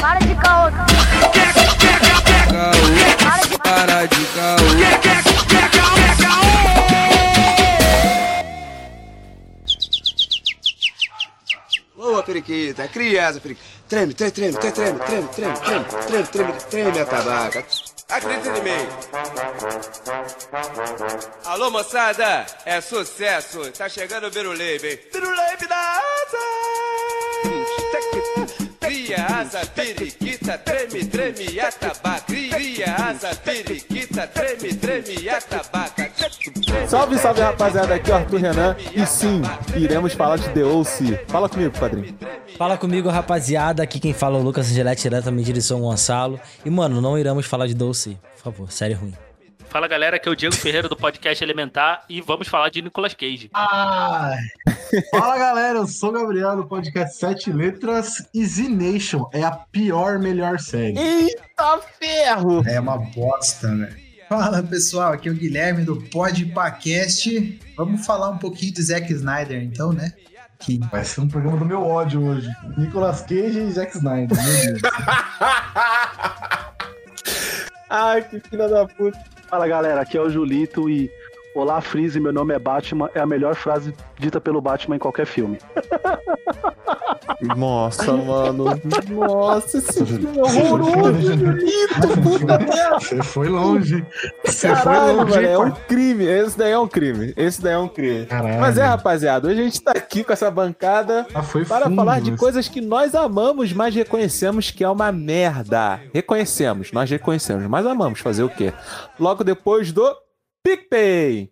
Para de caô. Caô, para de caô. Boa, periquita. Criança, periquita. Treme, treme, treme, treme, treme, treme, treme, treme, treme, treme, treme a tabaca. Acredita em mim. Alô, moçada. É sucesso. Tá chegando o Biruleibe. Biruleibe da asa. Cria asa, periquita, treme, treme a tabaca. Cria asa, periquita, treme, treme a tabaca. Salve, salve rapaziada, aqui é o Arthur Renan e sim, iremos falar de The O.C. Fala comigo, padrinho. Fala comigo, rapaziada. Aqui quem fala é o Lucas Angelete, diretamente de São Gonçalo. E, mano, não iremos falar de Doce, por favor. Série ruim. Fala galera, aqui é o Diego Ferreira do podcast Elementar e vamos falar de Nicolas Cage. Ai. Fala galera, eu sou o Gabriel do podcast Sete Letras e Z Nation é a pior melhor série. Eita ferro! É uma bosta, velho. Fala pessoal, aqui é o Guilherme do Podpacast. Vamos falar um pouquinho de Zack Snyder, então, né? Que Vai ser um programa do meu ódio hoje. Nicolas Cage e Zack Snyder, meu Deus. Ai, que filha da puta. Fala galera, aqui é o Julito e Olá Freeze, meu nome é Batman é a melhor frase dita pelo Batman em qualquer filme. Nossa, mano. Nossa, esse filme é horroroso, Julito, puta merda. Você foi longe. Você Caralho, foi longe, mano, é um crime. Esse daí é um crime. Esse daí é um crime. Caralho. Mas é, rapaziada, hoje a gente tá aqui com essa bancada Ah, foi para fundo, falar de mas- coisas que nós amamos, mas reconhecemos que é uma merda. Reconhecemos, nós reconhecemos, mas amamos fazer o quê? Logo depois do PicPay.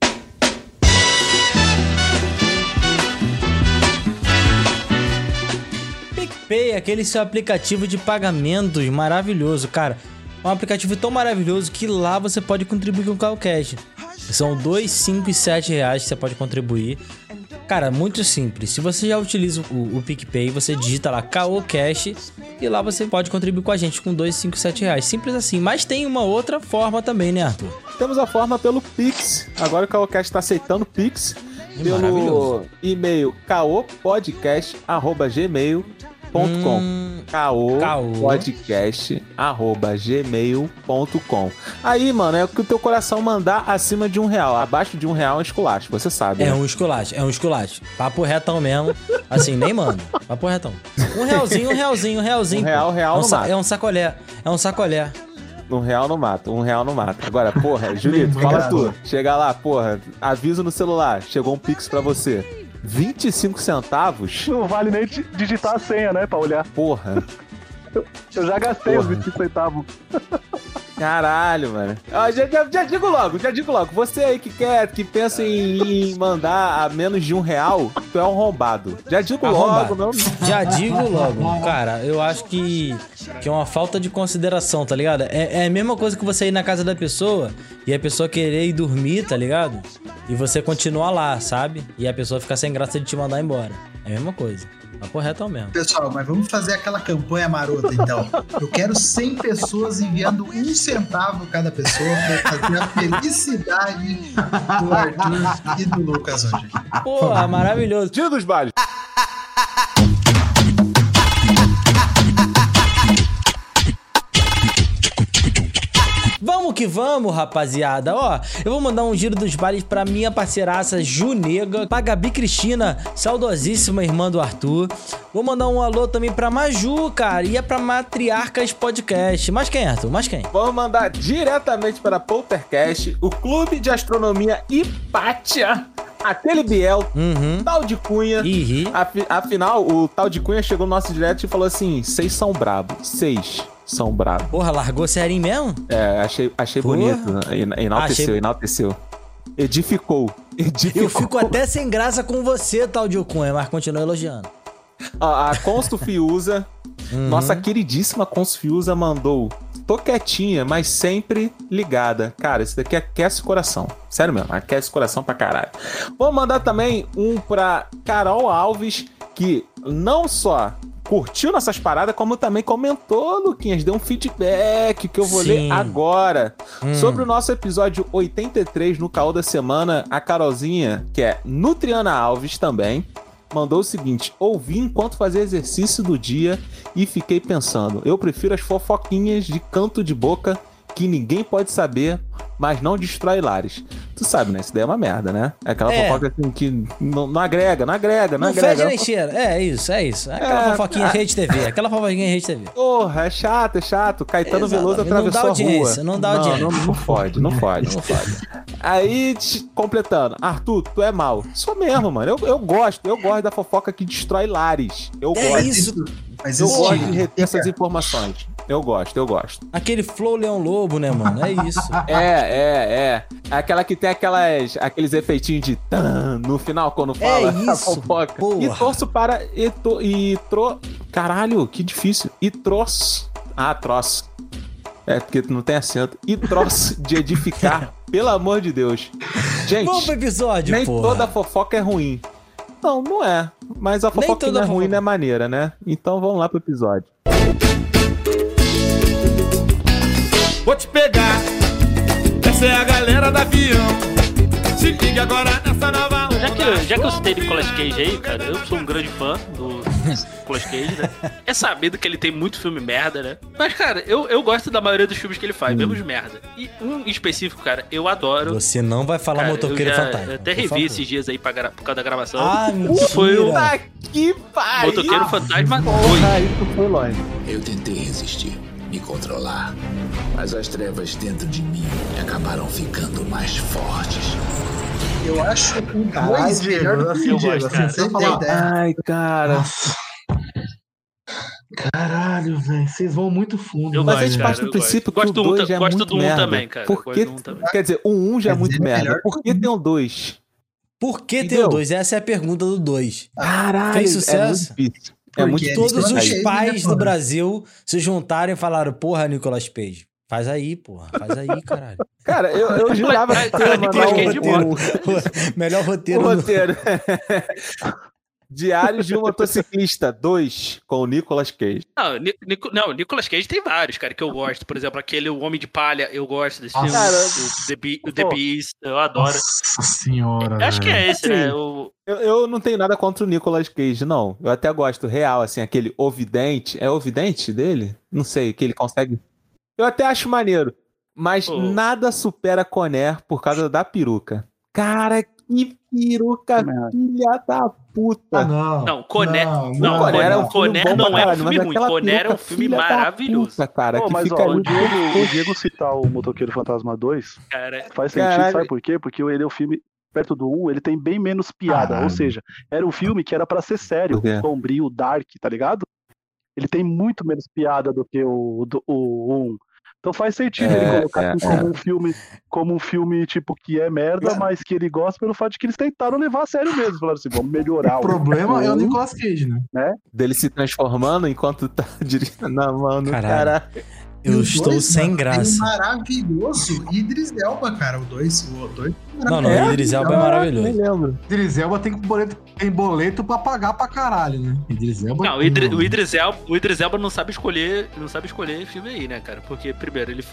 PicPay, aquele seu aplicativo de pagamentos maravilhoso, cara. É um aplicativo tão maravilhoso que lá você pode contribuir com o Calcash. São 2, 5 e 7 reais que você pode contribuir. Cara, muito simples. Se você já utiliza o, o PicPay, você digita lá KOCash e lá você pode contribuir com a gente com 2, 5, 7 reais. Simples assim. Mas tem uma outra forma também, né, Arthur? Temos a forma pelo Pix. Agora o Caocast está aceitando Pix É pelo e-mail caopodcast@gmail.com. Hum, Caô. caopodcast@gmail.com. Aí, mano, é o que o teu coração mandar acima de um real. Abaixo de um real é um esculacho, você sabe. É né? um esculacho, é um esculacho. Papo retão mesmo. Assim, nem manda. Papo retão. Um realzinho, um realzinho, um realzinho. Um real, pô. real é um, sa- é um sacolé. É um sacolé. Um real não mata, um real não mata. Agora, porra, Julito, fala tu. Chega lá, porra, aviso no celular, chegou um Pix pra você. 25 centavos? Não vale nem di- digitar a senha, né, pra olhar. Porra. Eu já gastei os Porra. 25 centavos. Caralho, mano. Ó, já, já- já digo logo, já digo logo. Você aí que quer, que pensa em, em mandar a menos de um real, tu é um arrombado. Já digo Arrombado. logo, não. Já digo logo, cara, eu acho que, que é uma falta de consideração, tá ligado? É, é a mesma coisa que você ir na casa da pessoa e a pessoa querer ir dormir, tá ligado? E você continuar lá, sabe? E a pessoa ficar sem graça de te mandar embora. É a mesma coisa. Papo retão mesmo. Pessoal, mas vamos fazer aquela campanha marota então. Eu quero 100 pessoas enviando um centavo cada pessoa pra fazer a felicidade do Arthur e do Lucas hoje. Porra, maravilhoso. Tira dos bailes. Vamos que vamos, rapaziada. Ó, eu vou mandar um giro dos bailes pra minha parceiraça Junega, pra Gabi Cristina, saudosíssima irmã do Arthur. Vou mandar um alô também pra Maju, cara, e é pra Matriarcas Podcast. Mas quem, Arthur? Mas quem? Vamos mandar diretamente para Poltercast, o Clube de Astronomia Hipátia, aquele Biel, Uhum. tal de Cunha. Afinal, o tal de Cunha chegou no nosso direto e falou assim: seis são brabos. Seis são brabos. porra, largou serinho mesmo? É, achei, achei Porra. bonito. né? Ena- Enalteceu, Achei- enalteceu. Edificou. Edificou. Eu fico até sem graça com você, tal de Cunha, mas continua elogiando. Ó, a Consto Fiusa, Uhum. nossa queridíssima Consto Fiusa mandou. Tô quietinha, mas sempre ligada. Cara, isso daqui aquece o coração. Sério mesmo, aquece o coração pra caralho. Vou mandar também um pra Carol Alves, que não só curtiu nossas paradas, como também comentou, Luquinhas, deu um feedback que eu vou Sim. ler agora. Hum. Sobre o nosso episódio 83 no Caô da Semana, a Carolzinha, que é Nutriana Alves também, mandou o seguinte: ouvi enquanto fazia exercício do dia e fiquei pensando. Eu prefiro as fofoquinhas de canto de boca que ninguém pode saber, mas não destrói lares. Tu sabe, né? Isso daí é uma merda, né? É aquela É. fofoca assim que não, não agrega, não agrega, não, Não fede agrega. nem cheira. É isso, é isso. É aquela É, fofoquinha a- rede TV. Aquela fofoquinha rede TV. Porra, é chato, é chato. Caetano Exato, Veloso não dá atravessou a audiência, rua. não dá audiência. Não, não, não fode, não fode. Não fode. Aí, completando. Arthur, tu é mal. Sou mesmo, mano. Eu, eu gosto, eu gosto da fofoca que destrói lares. Eu É gosto. isso. Mas Eu gosto de reter essas informações. Eu gosto, eu gosto. Aquele Flow Leão Lobo, né, mano? É isso. É, é, é. Aquela que tem aquelas, aqueles efeitinhos de tan no final quando fala a É isso, fofoca. porra. E torço para. E, to, e tro. Caralho, que difícil. E troço. Ah, troço. É, porque não tem acento. E troço de edificar. pelo amor de Deus. Gente, Vamos pro episódio, nem porra. toda fofoca é ruim. Não, não é. Mas a fofoca toda não é ruim, fofoca. não é maneira, né? Então vamos lá pro episódio. Vou te pegar. Essa é a galera do avião. Se liga agora nessa nova onda. Já que, já que eu citei Nicolas Cage aí, cara, eu sou um grande fã do Nicolas Cage, né? É sabido que ele tem muito filme merda, né? Mas, cara, eu, eu gosto da maioria dos filmes que ele faz, mesmo de merda. E um em específico, cara, eu adoro. Você não vai falar Cara, motoqueiro eu já- fantasma. eu até revi favor. esses dias aí pra por causa da gravação. Ah, mentira. foi o Tá que pariu! Motoqueiro Fantasma 2. Porra, isso foi longe. Eu tentei resistir, me controlar, mas as trevas dentro de mim acabaram ficando mais fortes. Eu acho o Caralho, 2 melhor do que o Diego, assim. Ai, cara. Nossa. Caralho, velho. Vocês vão muito fundo. Eu Mas gosto, a gente cara, parte do eu princípio gosto. que o Gosto do um 2 já é gosto muito do um merda. também, cara. Por Gosto que, do um também. quer dizer, o 1 já é muito é merda. melhor Por que tem o 2? Por que tem o 2? Essa é a pergunta do 2. Caralho, Fez é sucesso? muito difícil. É Porque muito é difícil. Todos os Cage, pais né, do? Brasil se juntaram e falaram: Porra, Nicolas Cage. Faz aí, porra. Faz aí, caralho. Cara, eu, eu jurava que ia mandar um Cage roteiro. Melhor Um roteiro do... roteiro. Diários de um motociclista 2 com o Nicolas Cage. Não, Ni- Nico- não, Nicolas Cage tem vários, cara, que eu gosto. Por exemplo, aquele O Homem de Palha, eu gosto desse Nossa. filme. Cara, o The, Be- o The pô. Beast, eu adoro. Nossa senhora. Eu acho que é esse, né? Sim. O, Eu, eu não tenho nada contra o Nicolas Cage, não. Eu até gosto real, assim, aquele ovidente. É ovidente dele? Não sei, que ele consegue. Eu até acho maneiro. Mas Pô. nada supera Conner por causa da peruca. Cara, que peruca filha da puta. Ah, não. Não, Conner- Não, não, Conner é um bom não pra é um filme ruim. aquela Conner é um filme maravilhoso. puta, cara, Pô, que mas fica ó, o Diego, o Diego citar o Motoqueiro Fantasma 2 Cara, faz sentido, Caralho. sabe por quê? Porque ele é o filme, perto do 1, ele tem bem menos piada. Caralho. Ou seja, era um filme que era pra ser sério, sombrio, dark, tá ligado? Ele tem muito menos piada do que o, do, o 1. Então faz sentido É, ele colocar é, assim como um filme, como um filme tipo que é merda, mas que ele gosta pelo fato de que eles tentaram levar a sério mesmo. Falaram assim, vamos melhorar. O problema é o. Nicolas Cage, né? Dele se transformando enquanto tá dirigindo na mão Caralho. cara. Eu estou dois, sem mano, graça. Um maravilhoso Idris Elba, cara. O 2. O 2 Não, não, o Idris Elba é Nem maravilhoso. lembro. Idris Elba tem boleto, tem boleto pra pagar pra caralho, né? Idris Elba. não, o, Idri, o, Idris Elba, o Idris Elba não sabe escolher, não sabe escolher filme aí, né, cara? Porque primeiro ele,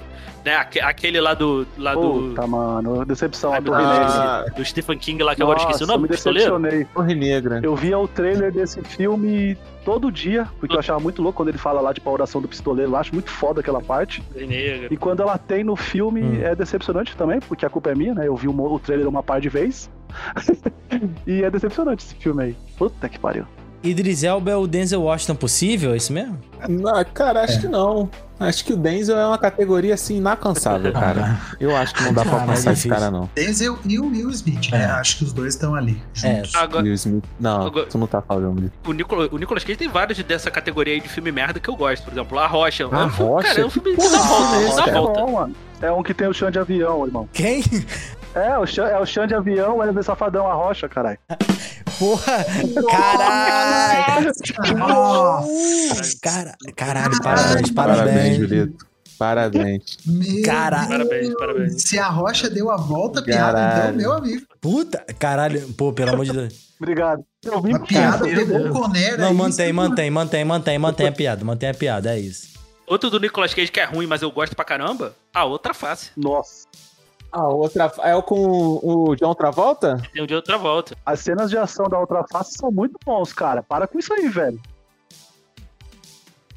né, aque- aquele lá do lá do, Puta, mano, decepção. a Torre Negra. Do Stephen King lá que agora eu esqueci o Nossa, nome, me pistoleiro. decepcionei. Torre Negra. Eu via o trailer desse filme todo dia, porque eu achava muito louco quando ele fala lá, tipo, a oração do pistoleiro. Eu acho muito foda aquela parte. Negra. E quando ela tem no filme, Hum. é decepcionante também, porque a culpa é minha, né? Eu vi o, mo- o trailer uma par de vez. e é decepcionante esse filme aí. Puta que pariu. Idris Elba é o Denzel Washington possível, é isso mesmo? Não, cara, acho que não. Acho que o Denzel é uma categoria assim inacansável, cara. Eu acho que não dá pra alcançar esse difícil. cara, não. Denzel e o Will Smith, né? É. Acho que os dois estão ali. É. Juntos. Agora, Will Smith. Não, Agora- tu não tá falando. o, Nicolas, o Nicolas Cage tem vários dessa categoria aí de filme merda que eu gosto. Por exemplo, A Rocha. A É Rocha? Cara, é um filme que dá volta, é esse, dá volta. bom, mano. É um que tem o chão de avião, irmão. Quem? É, o chão, é o chão de avião, é o Safadão, a rocha, caralho. Porra! Caralho! Nossa! Cara, caralho, parabéns, parabéns. Parabéns, Julito. Parabéns. Meu Caralho. Parabéns, parabéns. Se a rocha deu a volta, a piada então, meu amigo. Puta, caralho, pô, pelo amor de Deus. Obrigado. Eu vim A piada meu pegou o Conner. Não, aí, mantém, você- mantém, mantém, mantém, mantém a piada, mantém a piada, é isso. Outro do Nicolas Cage que é ruim, mas eu gosto pra caramba. A outra face. Nossa. Ah, outra. É o com o John Travolta? Tem um de outra volta. As cenas de ação da outra face são muito bons, cara. Para com isso aí, velho.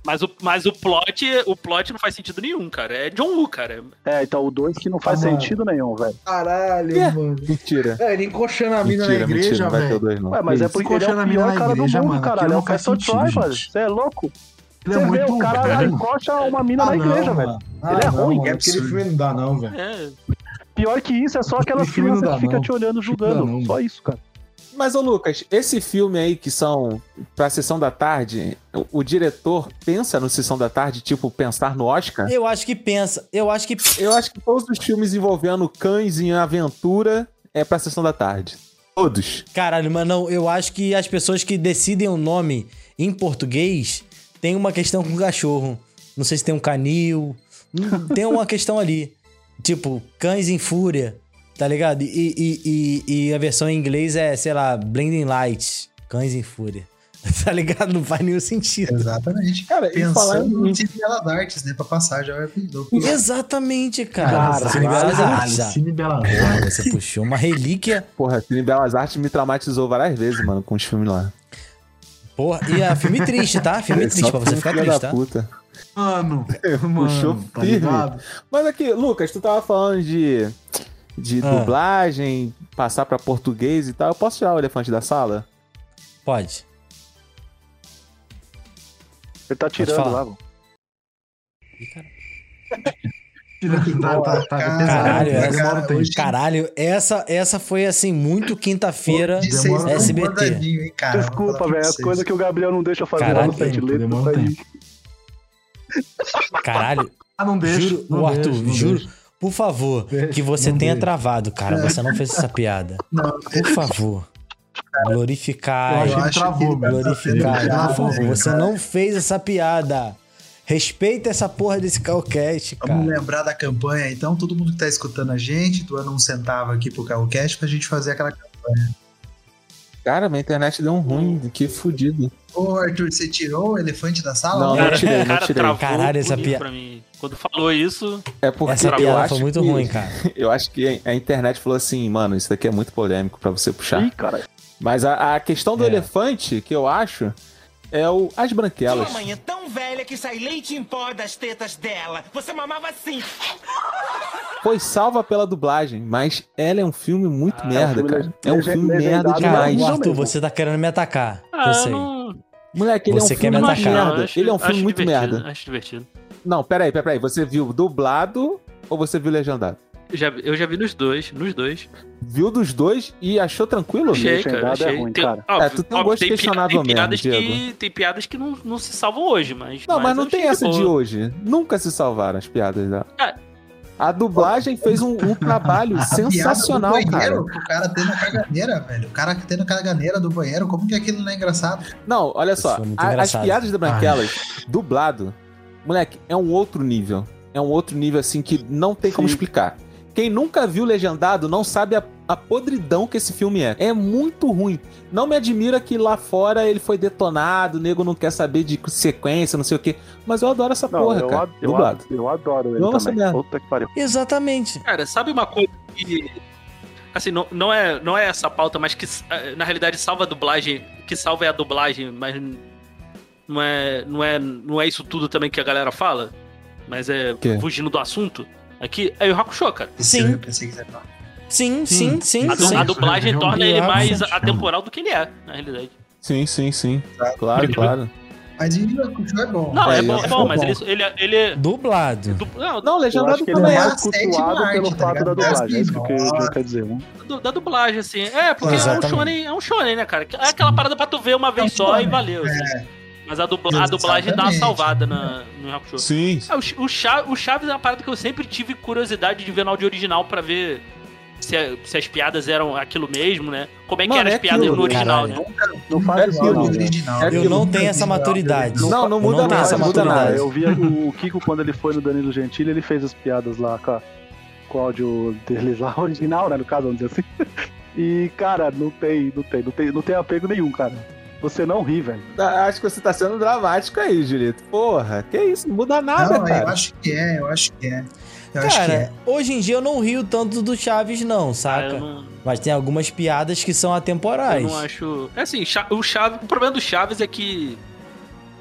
Mas o, mas o plot, o plot não faz sentido nenhum, cara. É John Woo, cara. É, então o 2 que não faz Ah, mano. sentido nenhum, velho. Caralho, É. mano. Mentira. É, ele encoxando a mina Mentira, na igreja, mentira, não vai ter o velho. não. Ué, mas é porque ele é Encoxando o a mina pior cara igreja, do mundo, mano, caralho. É o não Castle Troy, mano. Você é louco? Ele Você é vê, muito o cara velho. encoxa uma mina Ah, na não, igreja, velho. mano. Ele é Ah, não, ruim, mano, é Aquele filme não dá, não, velho. É. Pior que isso, é só aquelas crianças dá, que ficam te olhando julgando. Não. Só isso, cara. Mas, ô Lucas, esse filme aí que são pra Sessão da Tarde, o, o diretor pensa no Sessão da Tarde, tipo, pensar no Oscar? Eu acho que pensa. Eu acho que. Eu acho que todos os filmes envolvendo cães em aventura é pra Sessão da Tarde. Todos. Caralho, mas não, eu acho que as pessoas que decidem o nome em português tem uma questão com cachorro. Não sei se tem um canil. Tem uma questão ali. Tipo, cães em fúria. Tá ligado? E, e, e, e a versão em inglês é, sei lá, Blinding Lights. Cães em fúria. Tá ligado? Não faz nenhum sentido. Exatamente. Cara, e falar Pensando em... Belas Artes, né? Pra passar, já vai pedir. Exatamente, cara. Caralho, Cine Belas Artes. Cine Bela Porra, Você puxou uma relíquia. Porra, Cine Belas Artes me traumatizou várias vezes, mano, com os filmes lá. Porra, e é filme triste, tá? Filme É triste, pra você ficar triste, da tá? puta. Mano, Puxou mano, tá firme. ligado? Mas aqui, Lucas, tu tava falando de, de Ah. dublagem, passar pra português e tal. Eu posso tirar o elefante da sala? Pode. Ele tá tirando lá, mano. Tá, tá, tá, Caralho, essa- hoje- Caralho, essa, essa foi assim, muito quinta-feira SBT. hein, cara? Desculpa, velho. As vocês. coisas que o Gabriel não deixa fazer lá Caralho, no sete tempo, Caralho, Ah, não deixa. juro, não o Arthur, não juro, deixa. por favor, Deixa, que você não tenha deixa. travado, cara. Você não fez essa piada. Não, Por favor. Glorificar. Eu acho travou, que-. Glorificar, por favor. Você cara. não fez essa piada. Respeita essa porra desse calcast, Vamos cara. lembrar da campanha, então, todo mundo que tá escutando a gente, doando um centavo aqui pro Carrocast pra gente fazer aquela Cara, minha internet deu um ruim, que fudido. Ô, Arthur, você tirou o elefante da sala? Não, Cara, não tirei, o não cara tirei. Caralho, essa bonito pia- pra mim. Quando falou isso, É porque Essa eu piada acho foi muito que- ruim, cara. Eu acho que a internet falou assim, mano, isso daqui é muito polêmico pra você puxar. Ih, cara. Mas a, a questão do É. elefante, que eu acho, é o as branquelas. Sua mãe é tão velha que sai leite em pó das tetas dela. Você mamava assim. Foi salva pela dublagem, mas ela é um filme muito Ah, é um merda, filme cara. É um filme merda demais. Arthur, você tá querendo me atacar. ah, eu sei. não. Moleque, ele Você é um quer filme atacar. merda. acho- ele é um filme muito divertido, merda. Acho divertido. Não, peraí, peraí. Você viu dublado ou você viu legendado? Eu já, eu já vi nos dois, nos dois. Viu dos dois e achou tranquilo? Achei, cara. é Achei. ruim, Tem, cara. óbvio, É, tu tem um gosto pi- questionável tem piadas mesmo, que Tem piadas que não, não se salvam hoje, mas. Não, mas não eu tem essa de hoje. Nunca se salvaram as piadas dela. Ah. A dublagem fez um, um trabalho sensacional, do cara. banheiro, o cara tendo a caganeira, velho. O cara tendo a caganeira do banheiro, como que aquilo não é engraçado? Não, olha Isso só. muito a- as piadas da Branquelas, dublado, moleque, é um outro nível. É um outro nível, assim, que não tem como Sim. explicar. Quem nunca viu legendado não sabe a, a podridão que esse filme é. É muito ruim. Não me admira que lá fora ele foi detonado, o nego não quer saber de sequência, não sei o quê. Mas eu adoro essa Não, porra, eu, cara. ad- eu, dublado. ad- eu adoro ele essa também. merda. Puta que pariu. Exatamente. Cara, sabe uma coisa que. Assim, não, não, é, não é essa pauta, mas que eh, na realidade salva a dublagem. Que salva é a dublagem, mas não é, não é, não é isso tudo também que a galera fala. Mas é fugindo do assunto. Aqui é o Hakusho, cara. Sim. eu pensei que você ia falar. Sim, sim, sim, A, sim. a dublagem torna ele mais atemporal do que ele é, na realidade. Sim, sim, sim. Claro, claro. Mas o Hakusho é bom. Não, é, É, bom, é é bom, mas ele, ele, ele é. Dublado. du- não, Não, Eu legendado que ele também é é. mais sétima cultuado arte, pelo tá fato da dublagem. É isso que o que o Nossa. Gil quer dizer, da dublagem, assim. É, porque é um shonen, é um shonen, né, cara? É aquela parada pra tu ver uma vez um só e valeu. assim. Mas a, dubla- a dublagem dá uma salvada na, no Hakusho. Sim. É, o, o, Cha- o Chaves é uma parada que eu sempre tive curiosidade de ver no áudio original pra ver se, a- se as piadas eram aquilo mesmo, né? Como é que Mano, eram as é piadas aquilo, no original, caralho. né? Não faz É isso, não. No né? original. É Eu não tenho essa maturidade. Não, não Eu muda nada, essa não muda maturidade. nada. Eu vi o, o Kiko quando ele foi no Danilo Gentili, ele fez as piadas lá com, a- com o áudio deles lá, original, né? No caso, vamos dizer assim. E, cara, não tem, não tem, não tem, não tem apego nenhum, cara. Você não ri, velho. Ah, Acho que você tá sendo dramático aí, Julito. Porra, que isso? Não muda nada, Não, eu cara. acho que é, eu acho que é. Eu acho que Cara, é. hoje em dia eu não rio tanto do Chaves, não, Ah, saca? eu não, Mas tem algumas piadas que são eu atemporais. não acho. É assim, o Chaves. O problema do Chaves é que.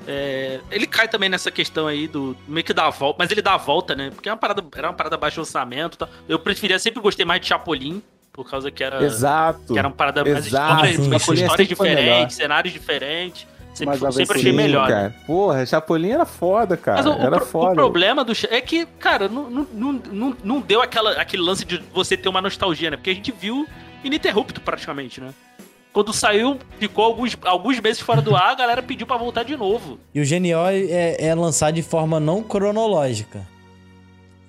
é, ele cai também nessa questão aí do. meio que dá a volta. Mas ele dá a volta, né? Porque é uma parada, era uma parada baixo orçamento e tal. Eu preferia, sempre gostei mais de Chapolin. Por causa que era. Exato. Que era uma parada mais Exato. histórias, Sim, mais sim. histórias diferentes, cenários diferentes. Sempre, Mas sempre achei melhor. Cara. Porra, Chapolin era foda, cara. Mas o, o era pro- foda. o problema do é que, cara, não, não, não, não, deu aquela, aquele lance de você ter uma nostalgia, né? Porque a gente viu ininterrupto praticamente, né? Quando saiu, ficou alguns, alguns meses fora do ar, a galera pediu pra voltar de novo. E o Genial é, é lançar de forma não cronológica.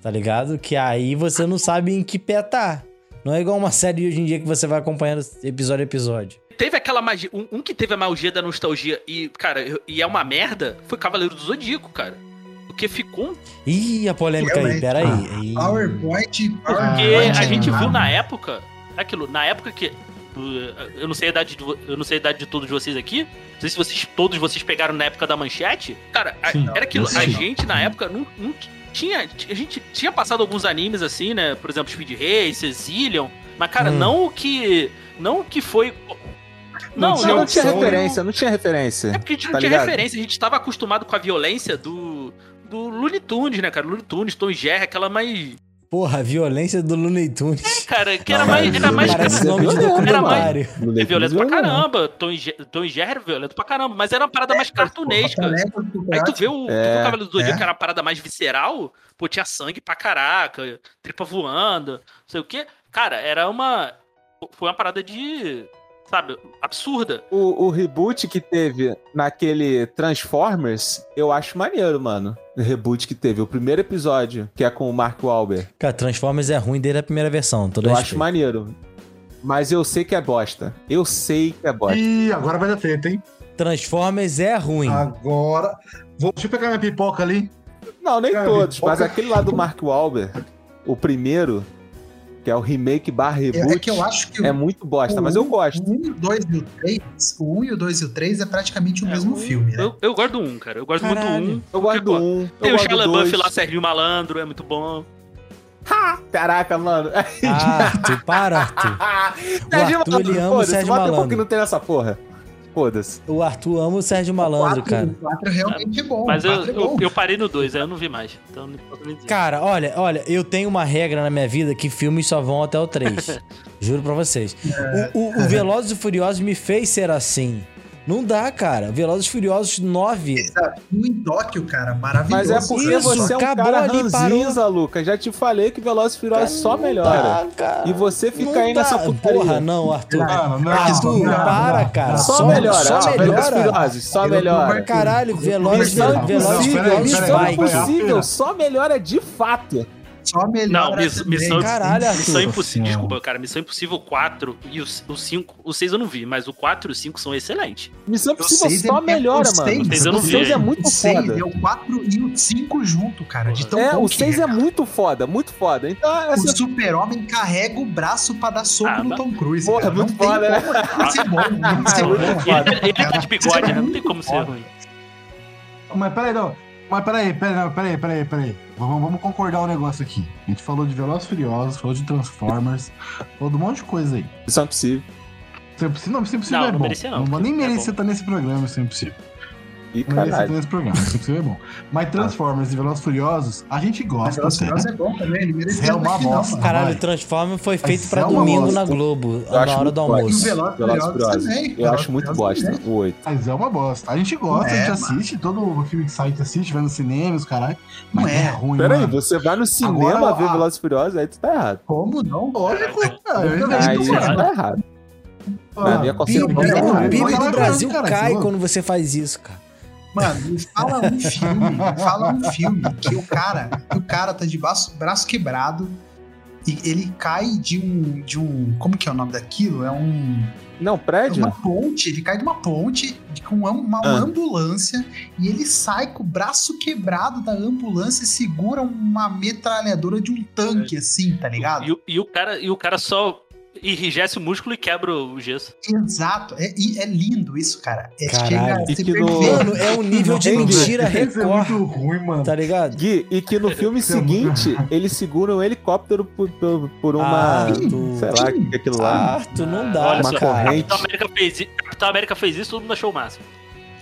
Tá ligado? Que aí você não sabe em que pé tá. Não é igual uma série hoje em dia que você vai acompanhando episódio a episódio. Teve aquela magia. Um, um que teve a magia da nostalgia e, cara, e é uma merda, foi Cavaleiro do Zodíaco, cara. Porque ficou. um- Ih, a polêmica aí, Realmente. aí. Ih. PowerPoint. Porque PowerPoint a gente é viu na época. Aquilo, na época que. Uh, Eu não sei a idade de, eu não sei a idade de todos vocês aqui. Não sei se vocês, todos vocês pegaram na época da manchete. Cara, a- Sim. era aquilo. Sim. A gente, na época, não, não tinha. A gente tinha passado alguns animes assim, né? Por exemplo, Speed Racer, Zillion. Mas, cara, Hum. não o que. Não o que foi. Não, Não, não, não tinha foi- referência, não tinha referência. É porque a gente não Tá tinha ligado? referência, a gente tava acostumado com a violência do. Do Looney Tunes, né, cara? Looney Tunes, Tom e Jerry, aquela mais. Porra, a violência do Looney Tunes. Cara, que era Não, mais. Era mais Parece é nome de violento, documentário. é violento pra caramba. Tom e, Jerry era violento pra caramba. Mas era uma parada mais cartunesca. Aí tu vê o, tu vê É, o Cavaleiro do Zodíaco, é. que era uma parada mais visceral. Pô, tinha sangue pra caraca, tripa voando, não sei o quê. Cara, era uma. Foi uma parada de. Sabe, absurda. O, o reboot que teve naquele Transformers, eu acho maneiro, mano. O reboot que teve, o primeiro episódio, que é com o Mark Wahlberg. Cara, Transformers é ruim desde a primeira versão. Todo Eu respeito. acho maneiro. Mas eu sei que é bosta. Eu sei que é bosta. Ih, agora vai dar treta, hein? Transformers é ruim. Agora. Vou, deixa eu pegar minha pipoca ali. Não, nem Cara, todos, mas aquele lá do Mark Wahlberg, o primeiro, que é o remake barra reboot, É que eu acho que é o, muito bosta, mas eu gosto. o 1, o 2 e o 3, o 1 e o 2 e o 3 é praticamente o É, mesmo o- filme, né? Eu, eu gogosto do um, cara. Eu gosto muito do Caralho. um. Eu gosto do Porque, pô, um, eu Tem o gosto Shia LaBeouf lá, Serginho Malandro, é muito bom. Caraca, mano. Ah, Arthur, para, Arthur. Sérgio Arthur, ele ama o foda-se, Sérgio bota um Malandro. pouco que não tem nessa porra. Foda-se. O Arthur ama o Sérgio Malandro, Quatro- cara. O 4 realmente é bom. Mas o eu, 4 é eu, bom. eu parei no 2, aí eu não vi mais. Então não posso nem dizer. Cara, olha, olha, eu tenho uma regra na minha vida que filmes só vão até o 3. Juro pra vocês. O, o, o Velozes e Furiosos me fez ser assim. Não dá, cara. Velozes e Furiosos 9. O em Tóquio, cara, maravilhoso. Mas é porque Isso, você é um acabou cara ali, ranzinza, Lucas. Já te falei que Velozes e Furiosos só melhora. Dá, cara. E você fica Não aí dá. nessa putaria. Porra, não, Arthur. Não, não, Arthur, não, não, para, não, cara. não. Só, Só, melhora. Só Velozes melhora. Furiosos, só melhora. Caralho, Velozes, Missão Velozes e Furiosos vai. peraí. Impossível só melhora de fato. Só melhor. Não, miss, missão, Caralho, missão. Impossível. Desculpa, cara. Missão Impossível 4 e o, o 5. O 6 eu não vi, mas o 4 e o 5 são excelentes. Missão O Impossível só é- melhora, o mano. seis- Seis eu não o vi 6 é muito O 6 foda. é o 4 e o 5 junto, cara. De tão É, bom o que 6 é cara. muito foda, muito foda. Então, O essa... super-homem carrega o braço pra dar soco Ah, no Tom Cruise. Porra, cara. muito não tem foda, né? como ser bom, não ser muito foda. Ele, ele tá de bigode, né? Não tem como ser ruim. Mas peraí, não. Mas peraí, peraí, não, peraí, peraí, peraí. Vamos, vamos concordar um negócio aqui. A gente falou de Velozes e Furiosos, falou de Transformers, falou de um monte de coisa aí. Missão Impossível. Você precisa, não, você precisa Não, é não bom. merecia não. vou nem É merecer estar nesse programa, se é impossível. E caralho. nesse programa, se é impossível é bom. Mas Transformers e Velozes Furiosos, a gente Mas gosta Velozes. Furiosos é bom também, ele merecia É uma no final, bosta. Caralho, vai. o Transformer foi feito Mas pra é uma domingo bosta. na Globo, Eu na hora do almoço. Velozes Velozes Furiosos também. Eu acho muito bosta. também. O 8. Mas é uma bosta. A gente gosta, É, a gente mano. assiste, todo filme que sai a gente assiste, vai no cinema, os caralho. Não Mas é. é ruim, Pera aí, mano. você vai no cinema Agora, ver ah, Velozes Furiosos, aí tu tá errado. Como não? Lógico. Ah, Aí mano. tá errado. Na minha O concepção, o PIB do Brasil cai quando você faz isso, cara. Mano, me fala um filme, me fala um filme que o cara, que o cara tá de braço, braço quebrado e ele cai de um, de um, como que é o nome daquilo? É um, Não, é prédio? uma ponte, ele cai de uma ponte com uma, uma Ah. ambulância e ele sai com o braço quebrado da ambulância e segura uma metralhadora de um tanque assim, tá ligado? E, e o cara, e o cara só enrijece o músculo e quebra o gesso. Exato. É, e é lindo isso, cara. É, Caralho. chega a E no-. Mano, é um nível de mentira é record, muito ruim, mano. tá ligado? Gui, e que no filme seguinte, ele segura um helicóptero por, por, por uma. Ah, tu- sei lá, o que é aquilo lá. Ah, tu não dá, Olha uma só, corrente. Capitão América fez isso, Capitão América fez isso, todo mundo achou o máximo.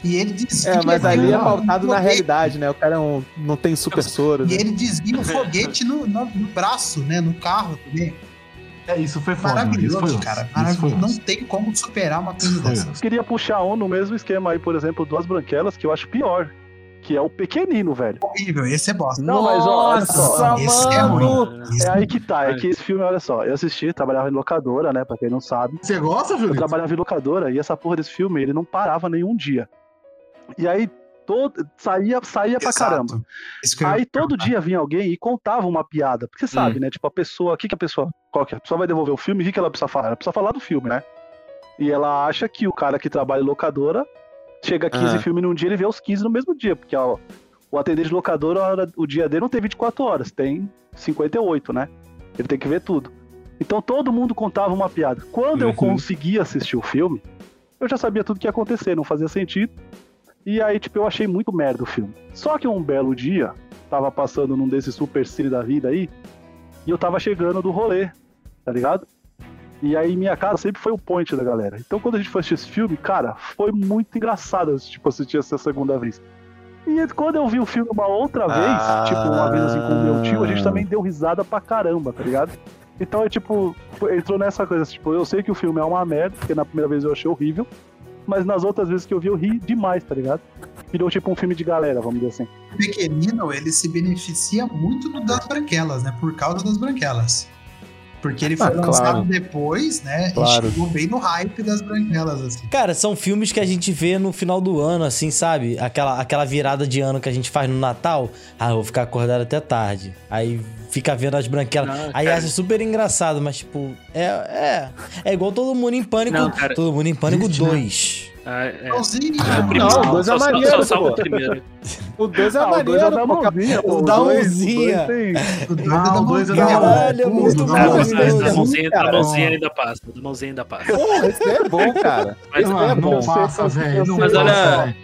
E ele desvia. É, mas ali é um pautado na realidade, né? O cara é um- não tem super soro. E Né? ele desvia o foguete no, no- no braço, né? No carro também. É, isso foi foda. foi Maravilhoso, osso. cara. Isso foi Maravilhoso. Não tem como superar uma coisa foi dessa. Queria puxar um no mesmo esquema aí, por exemplo, duas branquelas, que eu acho pior. Que é o pequenino, velho. Horrível, esse é bosta. Não, mas ó, olha só. Esse é mano! ruim. É aí que tá, é que esse filme, olha só, eu assisti, trabalhava em locadora, né, pra quem não sabe. Você gosta, Eu Julito? trabalhava em locadora e essa porra desse filme, ele não parava nenhum dia. E aí, todo, saía, saía pra caramba. Eu Aí todo dia vinha alguém e contava uma piada. Porque você sabe, né? Tipo, a pessoa, o que, que a pessoa. Qual que é? A pessoa vai devolver o filme, o que, que ela precisa falar? Ela precisa falar do filme, né? E ela acha que o cara que trabalha em locadora chega a 15 Ah. filmes num dia ele vê os 15 no mesmo dia. Porque ó, o atendente de locadora, hora- o dia dele não tem 24 horas, tem 58, né? Ele tem que ver tudo. Então todo mundo contava uma piada. Quando eu Uhum. conseguia assistir o filme, eu já sabia tudo que ia acontecer, não fazia sentido. E aí, tipo, eu achei muito merda o filme. Só que um belo dia, tava passando num desses super cine da vida aí, e eu tava chegando do rolê, tá ligado? E aí minha casa sempre foi o point da galera. Então quando a gente foi assistir esse filme, cara, foi muito engraçado, tipo, assistir essa segunda vez. E quando eu vi o filme uma outra vez, Ah. tipo, uma vez assim com o meu tio, a gente também deu risada pra caramba, tá ligado? Então é tipo, entrou nessa coisa, tipo, eu sei que o filme é uma merda, porque na primeira vez eu achei horrível, mas nas outras vezes que eu vi eu ri demais, tá ligado? Virou tipo um filme de galera, vamos dizer assim. O pequenino, ele se beneficia muito das branquelas, né? Por causa das branquelas. Porque ele foi Ah, lançado claro. depois, né? Claro. E chegou bem no hype das branquelas, assim. Cara, são filmes que a gente vê no final do ano, assim, sabe? Aquela, aquela virada de ano que a gente faz no Natal. Ah, eu vou ficar acordado até tarde. Aí fica vendo as branquelas. Não, Aí cara. acha super engraçado, mas, tipo, é. É, é igual todo mundo em pânico. Não, cara. todo mundo em pânico Existe, né? 2. Ah, é. Igualzinho. O primeiro- Não, o dois é só- só- maneiro, Só salva pô. o primeiro. O 2 é Ah, o dois maneiro, é da mãozinha, pô. o o da mãozinha. o dois tem- O dois Não, é da o é mãozinha. da Caralho, é mão. muito Da bom, Ah, da mãozinha, mãozinha ainda passa. Da mãozinha ainda passa. Porra, esse é bom, cara. Mas, é bom. não passa, velho. Mas olha-.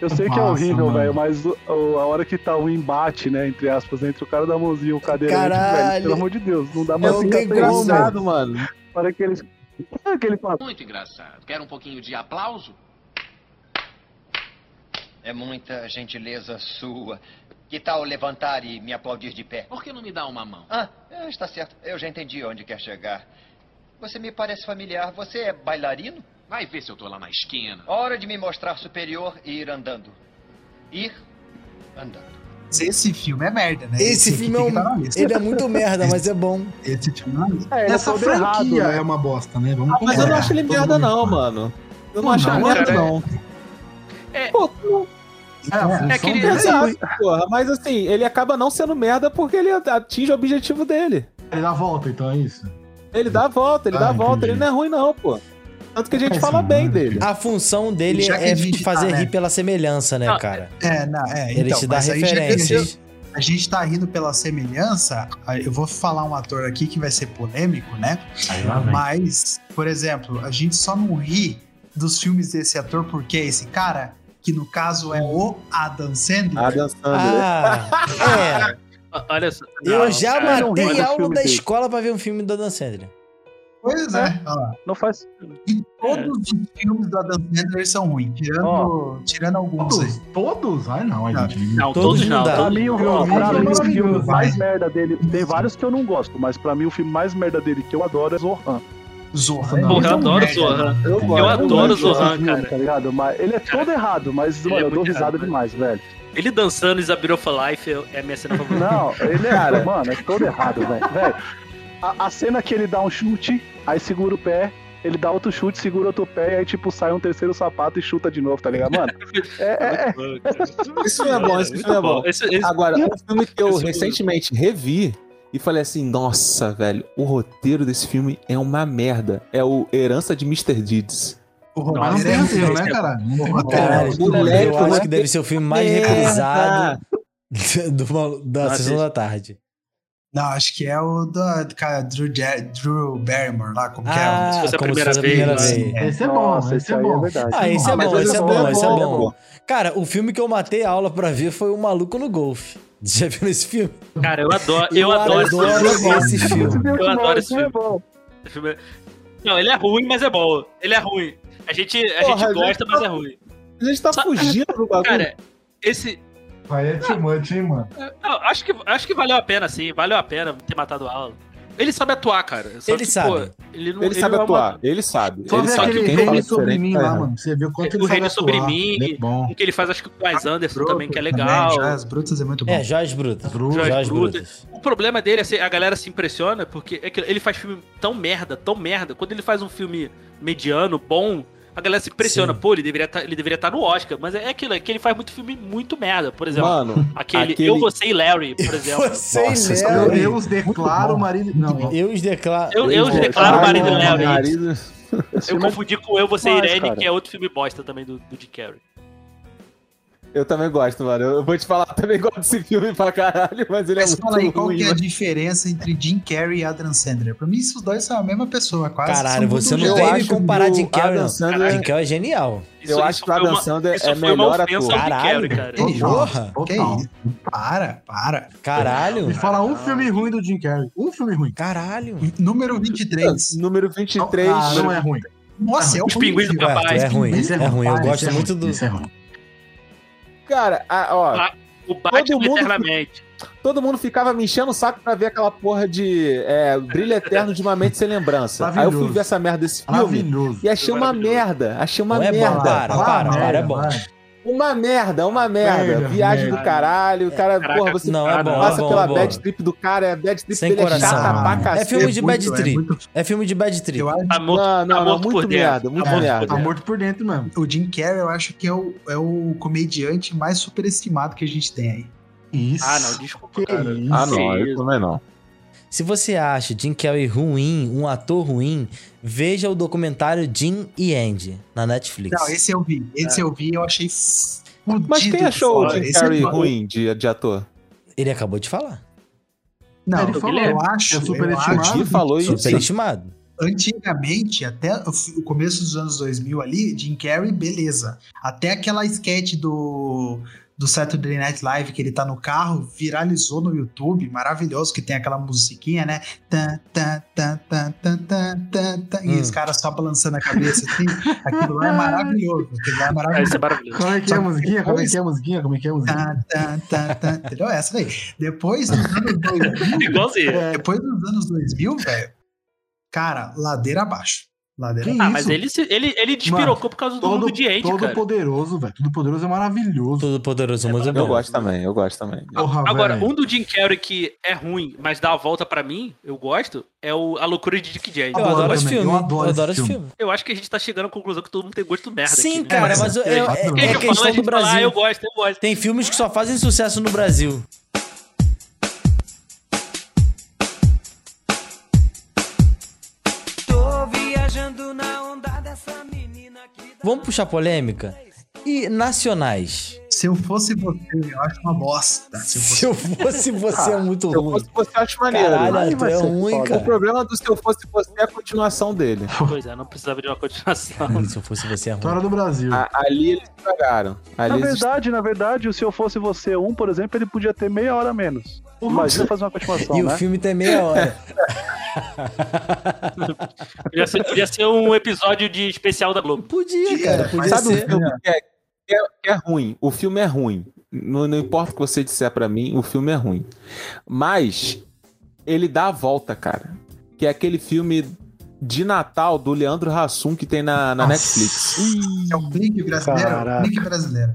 Eu sei que é horrível, velho, mas o- o- a hora que tá o embate, né, entre aspas, entre o cara da mãozinha e o cadeirante, Caralho. velho, pelo amor de Deus, não dá É mais negócio, tão Engraçado, mano. Para que eles. Sabe que ele fala? Muito engraçado. Quer um pouquinho de aplauso? É muita gentileza sua. Que tal levantar e me aplaudir de pé? Por que não me dá uma mão? Ah, é, está certo. Eu já entendi onde quer chegar. Você me parece familiar. Você é bailarino? Vai ver se eu tô lá na esquina. Hora de me mostrar superior e ir andando. Ir andando. Esse filme é merda, né? Esse aqui filme é que tá um. lista. Ele é muito merda, mas é bom. Esse filme é lista. É, ele é Essa todo errado, franquia né? é uma bosta, né? Vamos Mas eu não É, acho ele merda, não, mano. Eu não, Não, acho ele não, merda, cara, não. É. Pô, não- É, É aquele- dele. Exato, porra. Mas assim, ele acaba não sendo merda porque ele atinge o objetivo dele. Ele dá a volta, então é isso. Ele dá a volta, ele Ah, dá a volta, entendi. ele não é ruim, não, pô. Tanto que a gente É, fala bem dele. A função dele é de fazer tá, né? rir pela semelhança, né, Não, cara? É, não, é. Ele então, te dá referências. A gente tá rindo pela semelhança. Eu vou falar um ator aqui que vai ser polêmico, né? Mas, por exemplo, a gente só não ri dos filmes desse ator porque é esse cara, que no caso é o Adam Sandler. Adam Sandler. Ah, é. Olha só. Eu Não, já matei aula da dele. escola pra ver um filme do Adam Sandler. Pois é, lá. Não faz. E todos os filmes do Adam Sandler são ruins, tirando, Ó. tirando alguns aí. Todos? Todos? Ai, não, ai, gente. Não, Todos todos não. Pra mim, o- filme mais merda dele. Tem vários que eu não gosto, mas pra mim o filme mais merda dele que eu adoro é Zohan. Zohan. Porra, eu adoro. Zohan. Eu, adoro Zohan, filme, cara. Tá ligado? Mas ele é todo errado, mas, ele mano, é eu dou risada errado, demais, velho. Ele dançando Is a Beautiful Life é a minha cena favorita. Não, ele é, Cara. mano, é todo errado, velho. Velho, a, a cena que ele dá um chute, aí segura o pé, ele dá outro chute, segura outro pé, e aí, tipo, sai um terceiro sapato e chuta de novo, tá ligado, mano? É, é, é. Filme é bom, esse filme é bom. Agora, um filme que eu recentemente revi e falei assim, nossa, velho, o roteiro desse filme é uma merda. É o Herança de Mr. Deeds. O tem é né, tem roteiro. Caralho, moleque, eu acho que deve ser o filme mais reprisado do, da Nossa, sessão da tarde. Não, acho que é o do, do cara Drew, Drew Barrymore lá, como que Ah, Se fosse a como se primeira fosse a primeira vez. vez. é? Esse é bom, Nossa, esse é aí é bom. verdade. Ah, esse é bom, esse esse é é bom, esse é é bom. bom. Cara, o filme que eu matei a aula pra ver foi O Maluco no Golfe. Já viu esse filme? Cara, eu adoro, eu adoro, esse filme. Eu adoro esse é filme. bom. Esse filme é- Não, ele é ruim, mas é bom. Ele é ruim. A gente, a Porra, gente a gosta, gente mas é ruim. A gente tá fugindo do bagulho. Cara, esse. Aí é too much, hein, mano. Não, acho, que, acho que valeu a pena, sim. Valeu a pena ter matado a aula. Ele sabe atuar, cara. Só Ele que, sabe. pô, ele não, ele sabe não é uma- atuar, ele sabe. Só ele sabe aquele quem Reine sobre mim lá, errado. mano. Você viu o quanto O ele sabe sobre atuar. mim. Ele é bom. Um que ele faz, acho que com o Wes Anderson também, que é Também, legal. Joias Brutas é muito bom. É, Joias Brutas. Brutas. Joias Brutas. Brutas. O problema dele é ser, a galera se impressiona porque é que ele faz filme tão merda, tão merda. Quando ele faz um filme mediano, bom, a galera se impressiona. Sim. Pô, ele deveria tá, ele deveria estar no Oscar. Mas é aquilo, é que ele faz muito filme muito merda. Por exemplo, Mano, aquele, aquele- Eu, Você e Larry, por exemplo. Você Nossa, e Eu, Larry. eu os declaro marido. Não, Eu os declaro. Eu, eu Pô, declaro o marido caralho, Larry. marido- Eu confundi com Eu, Você e Irene, cara. que é outro filme bosta também do, do Jim Carrey. Eu também gosto, mano. Eu vou te falar, eu também gosto desse filme pra caralho, mas ele é Mas muito fala aí, qual ruim, que é a diferença entre Jim Carrey e Adam Sandler? Pra mim, esses dois são a mesma pessoa, quase. Caralho, você não que comparar Jim Carrey, Adam não. Sandler- Jim Carrey é genial. Isso- Eu acho isso que o Adam Sandler isso é melhor ator. Caralho. Carrey, cara. Porra. isso? Que isso? Para, para. Caralho. Me fala um filme ruim do Jim Carrey. Um filme ruim. Caralho. Número 23. Número 23. Ah, não é ruim. Nossa, é o Os pinguins do ruim, papai. É ruim, Esse é ruim. Eu gosto é muito ruim, do. Esse é ruim. Cara, a- ó, Ah, O Batman mundo- eternamente. todo mundo ficava me enchendo o saco pra ver aquela porra de é, Brilho Eterno de uma Mente Sem Lembrança. Aí eu fui ver essa merda desse filme e achei uma merda. Achei uma Não é bom, merda. para, Fala para, para, é bom. vai. Uma merda, uma merda. Merda, Viagem merda. do caralho. O cara, Caraca, porra, você não, é bom, passa é bom, pela é bom. bad trip do cara, é a bad trip Sem coração. é chata pra É cacete. É filme de bad muito- é trip. muito- É filme de bad trip. Eu acho Tá morto, Não, não, tá não, morto muito por dentro. merda, muito Tá merda. Tá dentro. morto por dentro mesmo. O Jim Carrey, eu acho que é o, é o comediante mais superestimado que a gente tem aí. Isso. Ah, não, desculpa, Que cara. isso? Ah, não, eu também não. Se você acha Jim Carrey ruim, um ator ruim, veja o documentário Jim e Andy na Netflix. Não, esse eu vi. Esse eu vi e eu achei fudido. Mas quem achou o. Jim é Carrey bom. ruim de, de ator? Ele acabou de falar. Não, Ele eu, falou, eu é acho. superestimado. acho Ele falou isso. Superestimado. Antigamente, até o começo dos anos 2000 ali, Jim Carrey, beleza. Até aquela sketch do, do Saturday Night Live, que ele tá no carro, viralizou no YouTube, maravilhoso, que tem aquela musiquinha, né? Tan, tan, tan, tan, tan, tan, tan, tan, E Hum. os caras só balançando a cabeça assim. Aquilo lá é maravilhoso. Aquilo lá é maravilhoso. É maravilhoso. Como é que é a Só que musiquinha? Como é que é a musiquinha? Como é que é a musiquinha? Tan, tan, tan, tan, entendeu? Essa daí. Depois dos anos 2000, Igualzinho. depois dos anos 2000, velho, cara, ladeira abaixo. Ladeira Que Ah, isso? mas ele, ele, ele despirocou por causa do Todo, mundo de Andy, todo cara. poderoso, velho. Tudo poderoso é maravilhoso. Todo poderoso, mas é Eu bom. gosto também, eu gosto também. Porra, Agora, velho. um do Jim Carrey que é ruim, mas dá a volta pra mim, eu gosto, é o A Loucura de Dick Jane. Eu Adoro adoro esse filme. eu Eu adoro adoro, esse filme. filme. Eu acho que a gente tá chegando à conclusão que todo mundo tem gosto merda Sim, aqui, né? cara, mas eu- é- eu- é- é, é questão do fala, ah, Brasil. eu gosto, eu gosto. Tem filmes que só fazem sucesso no Brasil. Vamos puxar polêmica? E nacionais? Se eu fosse você, eu acho uma bosta. Se eu fosse Se eu fosse você, é muito Se eu ruim. fosse você, eu acho maneiro. Caralho, vai é ruim, foda. O cara. problema do Se Eu Fosse Você é a continuação dele. Pois é, não precisava de uma continuação. Se eu fosse você, é ruim. História do Brasil. A- ali eles estragaram. Na Ali eles verdade, na verdade, se eu fosse você um, por exemplo, ele podia ter meia hora menos. Imagina fazer uma continuação, E o né? filme tem meia hora. Podia ser, podia ser um episódio de especial da Globo. Podia, cara. Podia Sabe um ser. filme que é, é- é ruim? O filme é ruim. Não, não importa o que você disser pra mim, o filme é ruim. Mas ele dá a volta, cara. Que é aquele filme de Natal do Leandro Hassum que tem na, na. Netflix. É o clique brasileiro? Caraca. Clique brasileiro.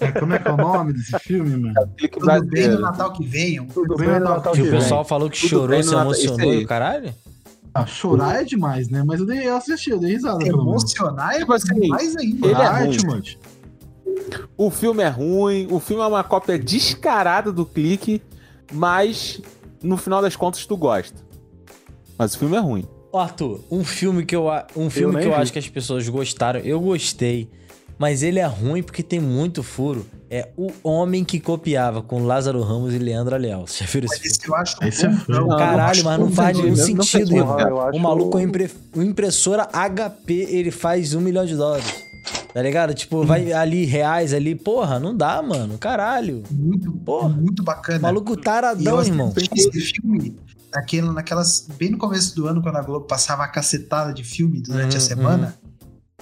É, como é que é o nome desse filme, mano? Clique Tudo bem no brasileiro. Natal que venham. Tudo bem bem no Natal Que que o pessoal falou que Tudo chorou, se emocionou e o caralho? Ah, chorar é demais, né? Mas eu, dei, eu assisti, eu dei risada. Emocionar é Tipo assim, mais ainda. ele é Ah, ruim. O filme é ruim, o filme é uma cópia descarada do clique, mas no final das contas tu gosta. Mas o filme é ruim. Ó, Arthur, um filme que eu, um filme nem que eu vi. acho que as pessoas gostaram, eu gostei, mas ele é ruim porque tem muito furo. É O Homem que Copiava, com Lázaro Ramos e Leandro Leal. Você já viram esse filme? Esse eu acho Esse é Caralho, mas não faz nenhum sentido, irmão. acho- O maluco com impre... o impressora HP, ele faz um milhão de dólares. Tá ligado? Tipo, vai ali, reais ali. Porra, não dá, mano. Caralho. Muito, Porra. muito bacana. Maluco E taradão, assisti irmão. esse filme naquele, naquelas. Bem no começo do ano, quando a Globo passava a cacetada de filme durante Uhum, a semana.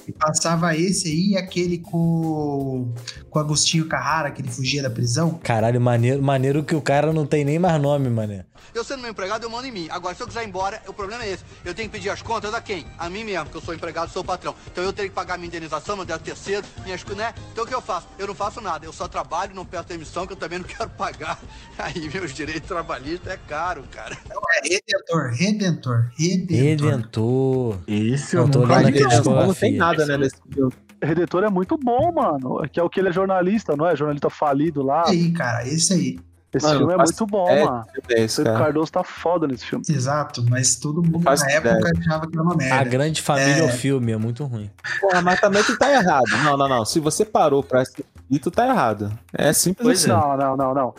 E passava esse aí e aquele com, com Agostinho Carrara, que ele fugia da prisão. Caralho, maneiro, maneiro que o cara não tem nem mais nome, mané. Eu sendo meu empregado, eu mando em mim. Agora, se eu quiser ir embora, o problema é esse. Eu tenho que pedir as contas a quem? A mim mesmo, que eu sou empregado, sou o patrão. Então eu tenho que pagar minha indenização, meu décimo terceiro, minhas coisas, né? Então o que eu faço? Eu não faço nada. Eu só trabalho, não peço demissão, que eu também não quero pagar. Aí meus direitos trabalhistas é caro, cara. É Redentor, Redentor, Redentor. Redentor. Esse Eu eu tô olhando aqui Não tem nada, né, nesse filme. Redentor é muito bom, mano. Que é o que ele é jornalista, não é? Jornalista falido lá. Aí, cara, esse aí. Esse Mano, filme é muito bom, ideia mano. é esse, Pedro. Cardoso tá foda nesse filme. Exato, mas todo mundo na época ideia. achava que era uma A merda. Grande Família É. o filme é muito ruim. Porra, mas também tu tá errado. Não, não, não. Se você parou pra assistir, tu tá errado. É simples Pois assim. Não, não, não, não.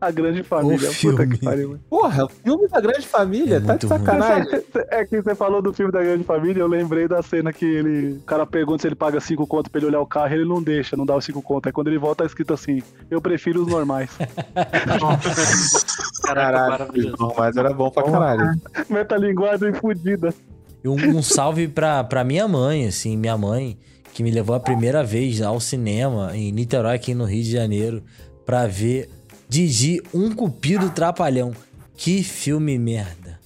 A grande família. Puta filme. que pariu. Porra, o filme da grande família, É tá de ruim. sacanagem. É que você falou do filme da Grande Família, eu lembrei da cena que ele. O cara pergunta se ele paga cinco conto pra ele olhar o carro e ele não deixa, não dá os cinco conto. Aí quando ele volta tá escrito assim: Eu prefiro os normais. Caralho, maravilhoso. mas era bom pra caralho. Metalinguagem fudida. E um, um salve pra, pra minha mãe, assim, minha mãe, que me levou a primeira vez ao cinema em Niterói, aqui no Rio de Janeiro, pra ver Didi, um cupido trapalhão. Que filme merda.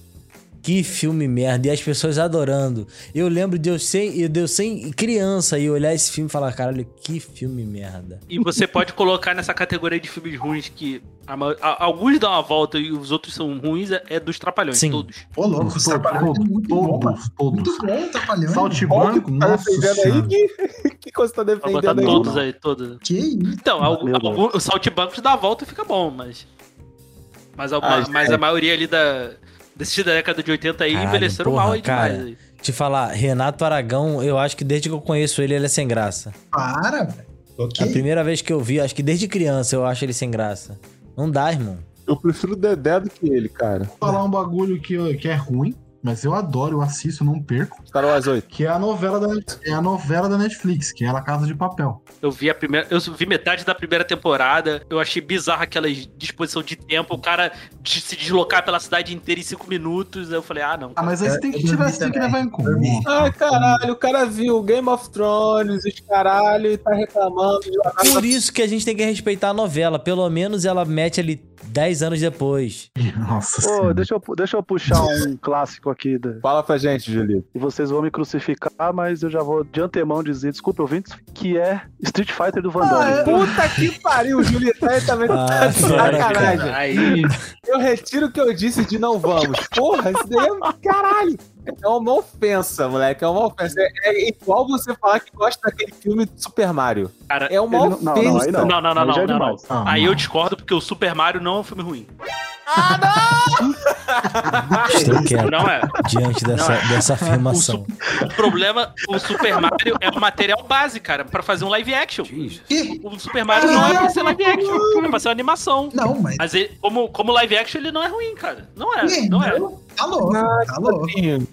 Que filme merda. E as pessoas adorando. Eu lembro de eu de eu ser criança e olhar esse filme e falar, caralho, que filme merda. E você pode colocar nessa categoria de filmes ruins que a a- alguns dão uma volta e os outros são ruins, é, é dos Trapalhões, Sim. todos. Ô, louco, os Trapalhões é muito bom, mano. Todos, todos. Muito bom, Trapalhões. Saltimbanco, Tá nossa defendendo aí que, que coisa tá Pra botar defendendo aí? todos aí, todos. Que isso? Então, algum, algum, o Saltimbancos dá a volta e fica bom, mas. Mas a, Ah, mas é. a maioria ali da. Desses da década de 80 aí Caralho, envelheceram porra, mal aí demais. cara. aí. Te falar, Renato Aragão, eu acho que desde que eu conheço ele, ele é sem graça. Para, velho. A Ok. primeira vez que eu vi, acho que desde criança eu acho ele sem graça. Não dá, irmão. Eu prefiro o Dedé do que ele, cara. Vou falar um bagulho que, que é ruim, mas eu adoro, eu assisto, não perco. Star Wars 8. Que é a novela da, é a novela da Netflix, que é La Casa de Papel. Eu vi a primeira. Eu vi metade da primeira temporada. Eu achei bizarro aquela disposição de tempo. O cara de se deslocar pela cidade inteira em cinco minutos. Aí eu falei, ah, não. Ah, mas aí você tem que tirar, você tem que levar em conta. Ai, caralho, o cara viu Game of Thrones, os caralho, e tá reclamando Por isso que a gente tem que respeitar a novela. Pelo menos ela mete ali 10 anos depois. Nossa Ô, senhora. deixa, eu, deixa eu puxar um clássico aqui. Da, Fala pra gente, Julito. e vocês vão me crucificar, mas eu já vou de antemão dizer, desculpa, ouvintes, que é Street Fighter do Van Damme. Puta que pariu, o Julito aí também Ah, tá fora, sacanagem. Aí. Eu retiro o que eu disse de não vamos. Porra, isso daí é. Caralho! É uma ofensa, moleque. É uma ofensa. É, é igual você falar que gosta daquele filme de Super Mario. Cara, É uma Ele não- não, ofensa. não, Não, não, não, Aí não, é não, não. Ah, Aí não. eu discordo porque o Super Mario não é um filme ruim. Estou quieto Não é. diante dessa, Não é. dessa afirmação. O problema, o Super Mario é o material base, cara, pra fazer um live action. O Super Mario não é pra ser live action, é pra ser uma animação. Não, mas. Mas ele, como, como live action, ele não é ruim, cara. Não é, não é. Tá louco, tá louco,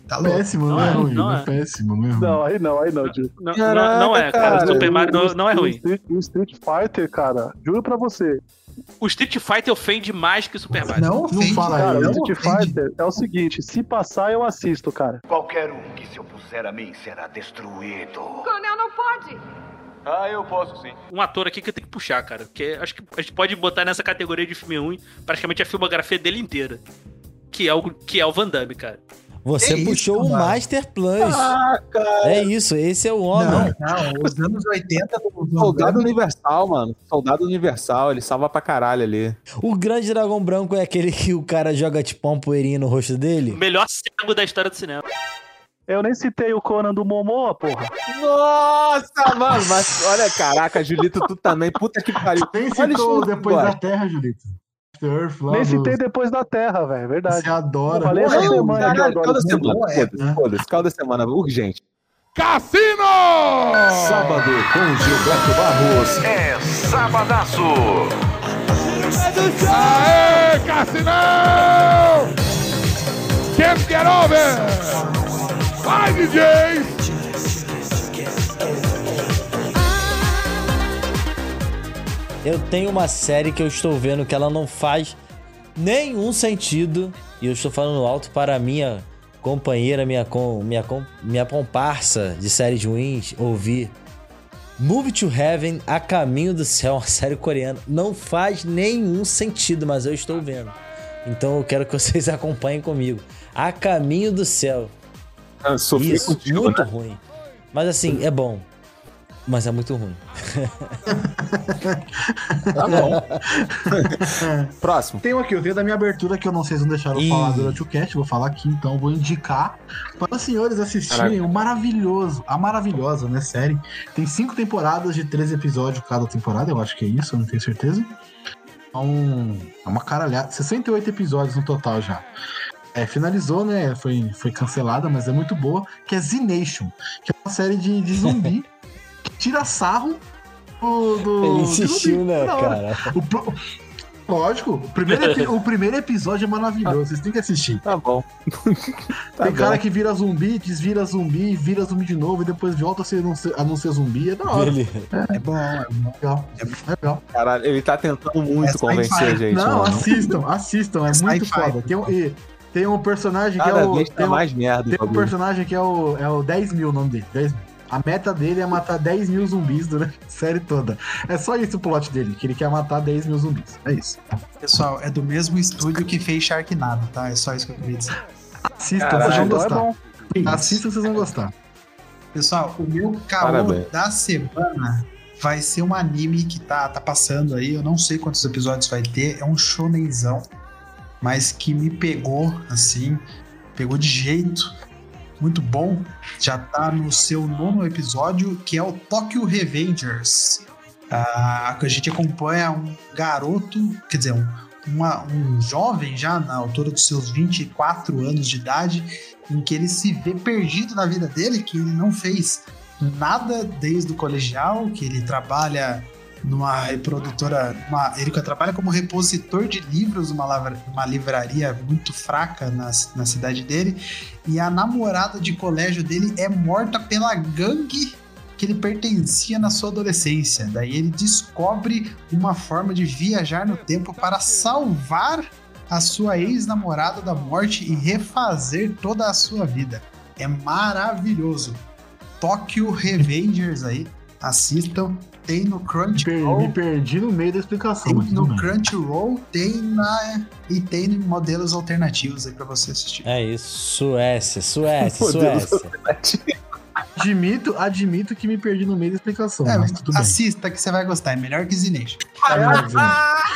tá louco. Péssimo, não, Não é é, ruim, não não é. é péssimo, não é ruim. Não, aí não, aí não, Gil. Não, Caraca, não, não é, cara. cara. O Super Mario não, não é O ruim. Street, o Street Fighter, cara, juro pra você, O Street Fighter ofende mais que o Super Mario. Não ofende, fala cara, o não Street ofende. Fighter é o seguinte, se passar eu assisto, cara. Qualquer um que se opuser a mim será destruído. Coronel não pode. Ah, eu posso sim. Um ator aqui que eu tenho que puxar, cara. Porque acho que a gente pode botar nessa categoria de filme ruim praticamente a filmografia dele inteira. Que é o, que é o Van Damme, cara. Você Que puxou isso, o mano? Master Plus. Ah, cara. É isso, esse é o homem. Não, não, os anos 80 do Soldado Universal, mano. Soldado Universal, ele salva pra caralho ali. O grande dragão branco é aquele que o cara joga tipo uma poeirinha no rosto O dele. melhor cego da história do cinema. Eu nem citei o Conan do Momoa, porra. Nossa, mano. Mas olha, caraca, Julito, tu também. Puta que pariu. Nem citou depois da Terra, Julito. Earth lá Nem do- citei depois da Terra, velho, verdade. Você adora. Eu falei essa semana Caralho, calda esse semana. é, Foda-se, foda-se. Calda semana, urgente. Cassino! Sábado com Gilberto Barros. É Sabadaço. Aê, Cassinão! Can't get over! Vai, DJ! Eu tenho uma série que eu estou vendo que ela não faz nenhum sentido. E eu estou falando alto para a minha companheira, minha, com, minha, com, minha comparsa de séries ruins ouvir. Move to Heaven, A Caminho do Céu, uma série coreana. Não faz nenhum sentido, mas eu estou vendo. Então eu quero que vocês acompanhem comigo. A Caminho do Céu. Ah, Isso, contigo, muito né? ruim. Mas assim, é bom. Mas é muito ruim. Tá bom. Próximo. Tem um aqui, eu tenho da minha abertura que eu não sei se não deixaram eu Ih. falar durante o cast, vou falar aqui então, vou indicar para os senhores assistirem Caraca. o maravilhoso, a maravilhosa, né, série. Tem cinco temporadas de 13 episódios cada temporada, eu acho que é isso, eu não tenho certeza. Então, é uma caralhada, 68 episódios no total já. É, finalizou, né? Foi, foi cancelada, mas é muito boa. Que é Z Nation, que é uma série de, de zumbi que tira sarro do. do Ele insistiu, né, cara? O pro- Lógico, o primeiro, epi- o primeiro episódio é maravilhoso, vocês têm que assistir. Tá bom. Tá Tem cara bom. que vira zumbi, desvira zumbi, vira zumbi de novo e depois volta a, ser, não ser, a não ser zumbi. É da hora. Ele- É, bom, é bom, legal. É legal. Caralho, ele tá tentando muito É convencer a gente. Não, mano. assistam, assistam, é, É muito foda. Tem um, e tem um personagem que é o. vez tá tem um- mais merda. Tem um bagulho. personagem que é o, é o 10 mil, o nome dele. 10 mil. A meta dele é matar 10 mil zumbis durante a série toda. É só isso o plot dele, que ele quer matar 10 mil zumbis. É isso. Pessoal, é do mesmo estúdio que fez Sharknado, tá? É só isso que eu queria dizer. Assistam, Caralho, vocês vão então é gostar. bom. Assistam, vocês vão gostar. Pessoal, o meu caô Parabéns. da semana vai ser um anime que tá, tá passando aí. Eu não sei quantos episódios vai ter. É um shonenzão, mas que me pegou, assim, pegou de jeito. Muito bom. Já tá no seu nono episódio, que é o Tokyo Revengers. Ah, que a gente acompanha um garoto, quer dizer, um, uma- um jovem já na altura dos seus 24 anos de idade, em que ele se vê perdido na vida dele, que ele não fez nada desde o colegial, que ele trabalha numa reprodutora, uma- ele trabalha como repositor de livros lavra- numa livraria muito fraca na, na cidade dele, e a namorada de colégio dele é morta pela gangue que ele pertencia na sua adolescência. Daí ele descobre uma forma de viajar no tempo para salvar a sua ex-namorada da morte e refazer toda a sua vida. É maravilhoso. Tokyo Revengers aí, assistam. Tem no Crunchyroll. me perdi no meio da explicação. Tem no bem. Crunchyroll, tem na e tem em modelos alternativos aí pra você assistir. É isso. Suécia, Suécia, Suécia. Admito, admito que me perdi no meio da explicação, É, mas tudo bem. assista que você vai gostar, é melhor que Zination.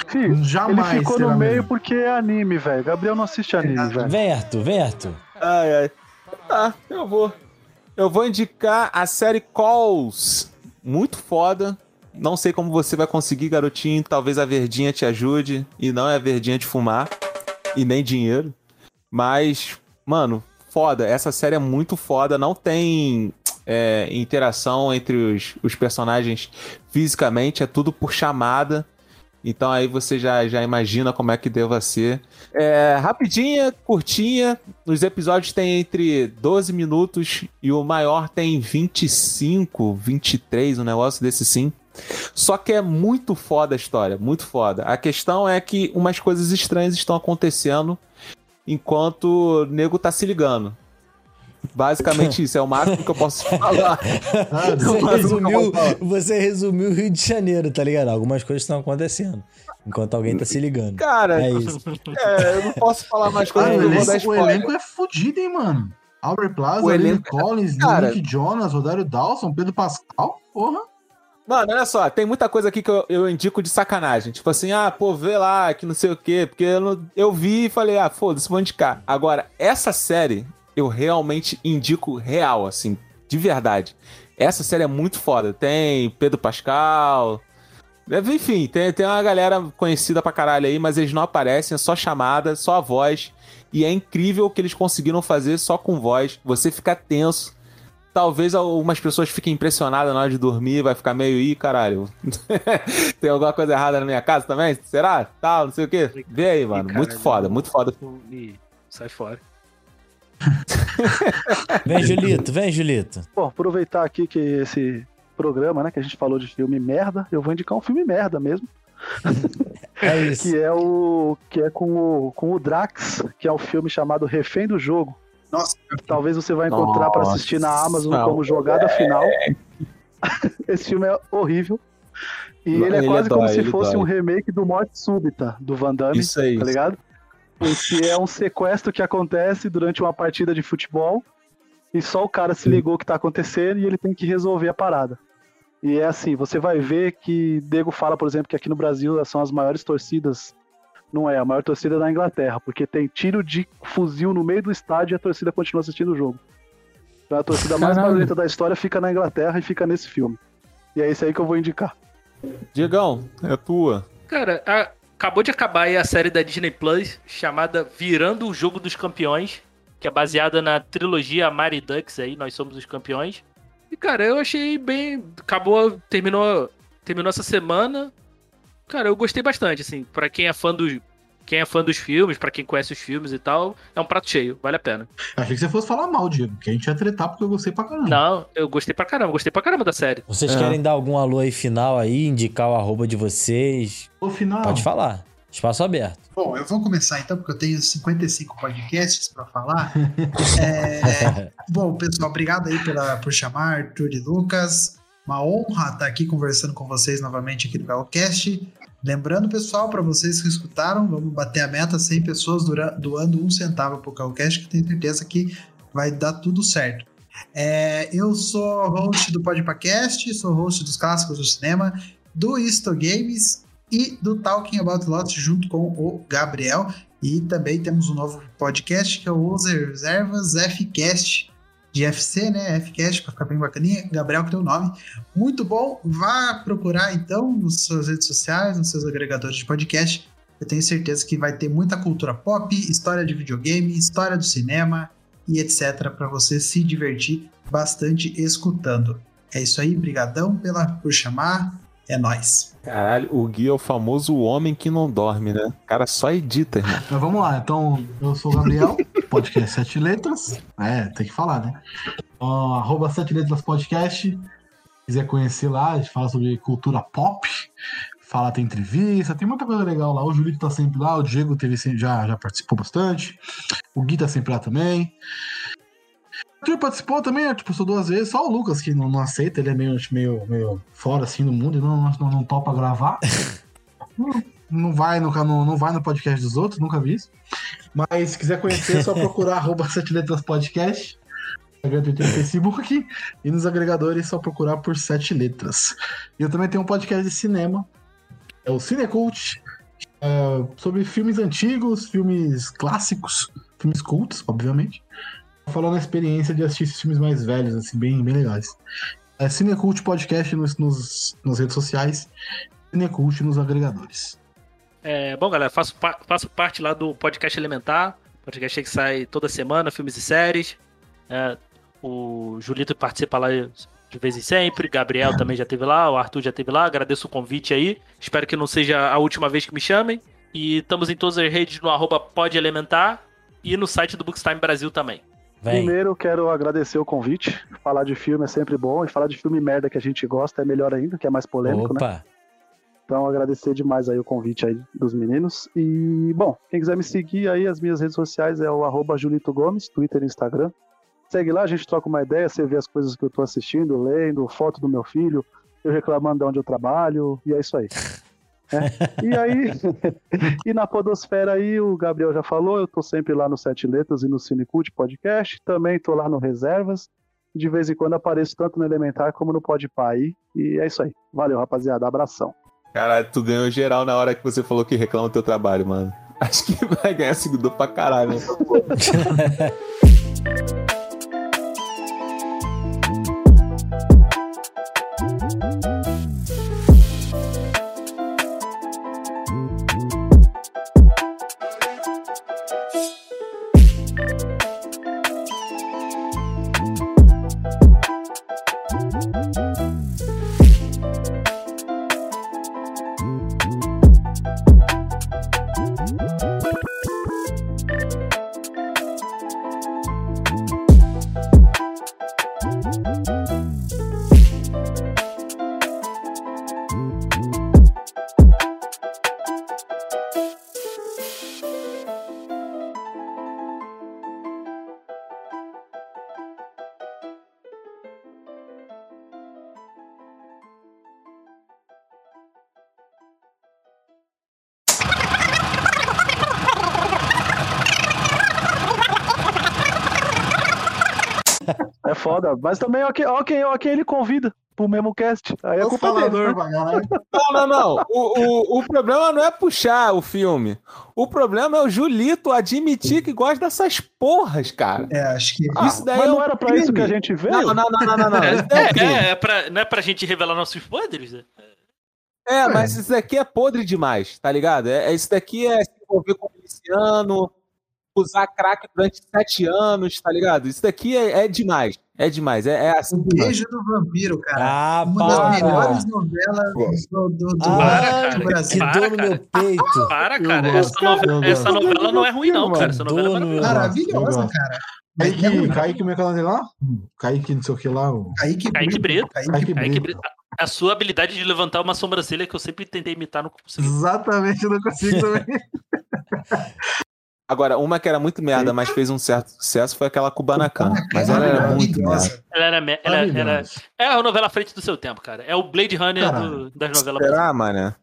Fih, Jamais ele ficou no meio melhor. porque é anime, velho. Gabriel não assiste anime, velho. Vem, Arthur, vem, Arthur. Ai, ai. Tá, eu vou. Eu vou indicar a série Calls. Muito foda. Não sei como você vai conseguir, garotinho. Talvez a verdinha te ajude. E não é a verdinha de fumar. E nem dinheiro. Mas, mano, foda. Essa série é muito foda. Não tem é, interação entre os, os personagens fisicamente. É tudo por chamada. Então aí você já, já imagina como é que deva ser. É rapidinha, curtinha. Os episódios têm entre 12 minutos e o maior tem 25, 23, um negócio desse sim. Só que é muito foda a história, muito foda. A questão é que umas coisas estranhas estão acontecendo enquanto o nego tá se ligando. Basicamente isso, é o máximo que eu posso falar. Ah, É o Você eu resumiu, falar. você resumiu o Rio de Janeiro, tá ligado? Algumas coisas estão acontecendo. Enquanto alguém tá se ligando. Cara, É isso. é, eu não posso falar mais Ah, coisas, o, elenco, o spoiler. elenco é fudido, hein, mano? Aubrey Plaza, O elenco- Collins, Cara- Nick Jonas, Rodário Dawson, Pedro Pascal, porra. Mano, olha só, tem muita coisa aqui que eu, eu indico de sacanagem. Tipo assim, ah, pô, vê lá, que não sei o quê. Porque eu, não- eu vi e falei, ah, foda-se, vou indicar. Agora, essa série, eu realmente indico real, assim, de verdade. Essa série é muito foda. Tem Pedro Pascal. Enfim, tem, tem uma galera conhecida pra caralho aí, mas eles não aparecem, é só chamada, só a voz. E é incrível o que eles conseguiram fazer só com voz. Você fica tenso talvez algumas pessoas fiquem impressionadas na hora de dormir, vai ficar meio, ih, caralho. Tem alguma coisa errada na minha casa também? Será? Tal, não sei o quê. Vê aí, mano. Muito foda, muito foda. Sai fora. Vem, Julito, vem, Julito. Bom, aproveitar aqui que esse programa, né, que a gente falou de filme merda, eu vou indicar um filme merda mesmo. É isso. que é o que é com o, com o Drax, que é o filme chamado Refém do Jogo. Nossa, Talvez você vai encontrar para assistir na Amazon Nossa, como jogada final. Esse filme é horrível. E ele é Ele quase como dói, se ele fosse dói. um remake do Morte Súbita, do Van Damme, Isso aí. tá ligado? Esse é um sequestro que acontece durante uma partida de futebol e só o cara se ligou o que tá acontecendo e ele tem que resolver a parada. E é assim, você vai ver que Diego fala, por exemplo, que aqui no Brasil são as maiores torcidas. Não é, a maior torcida é da Inglaterra, porque tem tiro de fuzil no meio do estádio e a torcida continua assistindo o jogo. Então a torcida mais barulhenta da história fica na Inglaterra e fica nesse filme. E é esse aí que eu vou indicar. Diegão, é tua. Cara, a- acabou de acabar aí a série da Disney Plus chamada Virando o Jogo dos Campeões, que é baseada na trilogia Mary Ducks aí, Nós Somos os Campeões. E, cara, eu achei bem. Acabou, terminou, terminou essa semana. Cara, eu gostei bastante, assim, pra quem é fã dos. Quem é fã dos filmes, pra quem conhece os filmes e tal, é um prato cheio, vale a pena. Achei que você fosse falar mal, Diego, que a gente ia tretar porque eu gostei pra caramba. Não, eu gostei pra caramba, gostei pra caramba da série. Vocês É. querem dar algum alô aí final aí, indicar o arroba de vocês? No final. Pode falar. Espaço aberto. Bom, eu vou começar então, porque eu tenho 55 podcasts para falar. É, bom, pessoal, obrigado aí pela, por chamar, Arthur e Lucas. Uma honra estar aqui conversando com vocês novamente aqui no Galocast. Lembrando, pessoal, para vocês que escutaram, vamos bater a meta 100 pessoas doando um centavo pro Galocast, que tenho certeza que vai dar tudo certo. É, eu sou host do Podpacast, sou host dos clássicos do cinema, do Isto Games e do Talking About Lots junto com o Gabriel. E também temos um novo podcast que é o Os Reservas Fcast de FC, né? Fcast, para ficar bem bacaninha. Gabriel que tem o nome. Muito bom. Vá procurar então nas suas redes sociais, nos seus agregadores de podcast. Eu tenho certeza que vai ter muita cultura pop, história de videogame, história do cinema e etc. para você se divertir bastante escutando. É isso aí, brigadão pela por chamar. É nóis. Caralho, o Gui é o famoso homem que não dorme, né? O cara só edita, irmão. Mas vamos lá, então eu sou o Gabriel, podcast Sete Letras. É, tem que falar, né? Ó, arroba Sete Letras Podcast. Se quiser conhecer lá, a gente fala sobre cultura pop. Fala, tem entrevista, tem muita coisa legal lá. O Julito tá sempre lá, o Diego teve, já, já participou bastante. O Gui tá sempre lá também. O Arthur participou também, tipo, só duas vezes. Só o Lucas que não, não aceita, ele é meio, meio, meio fora assim do mundo e não, não, não topa gravar. não, vai no, não, não vai no podcast dos outros, nunca vi isso. Mas se quiser conhecer, é só procurar arroba Sete Letras Podcast. Instagram, Twitter e Facebook. E nos agregadores, é só procurar por Sete Letras. E eu também tenho um podcast de cinema. É o Cinecult. é, sobre filmes antigos, filmes clássicos, filmes cultos, obviamente. Falando a experiência de assistir esses filmes mais velhos, assim, bem, bem legais. É Cinecult Podcast nos, nos, nas redes sociais. Cinecult nos agregadores. É, bom, galera, faço, faço parte lá do Podcast Elementar, podcast que sai toda semana, filmes e séries. É, o Julito participa lá de vez em sempre, Gabriel também já teve lá, o Arthur já teve lá. Agradeço o convite aí. Espero que não seja a última vez que me chamem. E estamos em todas as redes no arroba Pod Elementar e no site do Bookstime Brasil também. Primeiro, eu quero agradecer o convite. Falar de filme é sempre bom, e falar de filme merda que a gente gosta é melhor ainda, que é mais polêmico, né? Então, agradecer demais aí o convite aí dos meninos. E, bom, quem quiser me seguir aí, as minhas redes sociais é o arroba Julito Gomes, Twitter e Instagram. Segue lá, a gente troca uma ideia, você vê as coisas que eu tô assistindo, lendo, foto do meu filho, eu reclamando de onde eu trabalho, e é isso aí. É. E aí, e na Podosfera aí, o Gabriel já falou, eu tô sempre lá no Sete Letras e no Cinecult Podcast, também tô lá no Reservas, de vez em quando apareço tanto no Elementar como no Podpah aí, e é isso aí. Valeu, rapaziada, abração. Caralho, tu ganhou geral na hora que você falou que reclama do teu trabalho, mano. Acho que vai ganhar seguidor pra caralho, né? É foda. Mas também, ok, ok, ok, ele convida pro mesmo cast. Aí é O culpa dele. falador né? pra caralho. Não, não, não. O, o, o problema não é puxar o filme. O problema é o Julito admitir que gosta dessas porras, cara. É, acho que. Ah, Isso daí mas é não um era pra isso crime. que a gente veio? Não, não, não, não, não, não. Isso é crime. É, é pra, não é pra gente revelar nossos podres? né? É, mas isso daqui é podre demais, tá ligado? É, é- isso daqui é se envolver com o miliciano, usar crack durante sete anos, tá ligado? Isso daqui é, é demais. É demais. É, é assim. demais. Beijo do Vampiro, cara. Ah, Uma das para. melhores novelas do, do, do, Ah, do que Brasil. Para, dor no cara. meu peito. Para, cara. gosto, Essa, nove- eu essa novela não é ruim, não, cara. Essa novela é maravilhosa. Cara. Kaique, Kaique, como é que é o nome dele lá? Kaique, não sei o que lá. o- Kaique, Kaique Brito. Kaique Kaique Aí que Brito. bri- a sua habilidade de levantar uma sobrancelha que eu sempre tentei imitar, não consegui. Exatamente, eu não consigo também. Agora, uma que era muito merda, mas fez um certo sucesso foi aquela Kubanacan. Mas ela era muito merda. Ela era, me- ela, era, é a novela à frente do seu tempo, cara. É o Blade Runner do- das novelas. Será, mano?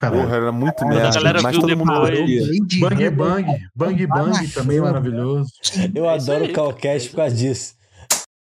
Porra, era muito a merda. galera Mas viu todo mundo Bang. Bang. Bang Bang também maravilhoso. Eu É adoro o Calcast por causa disso.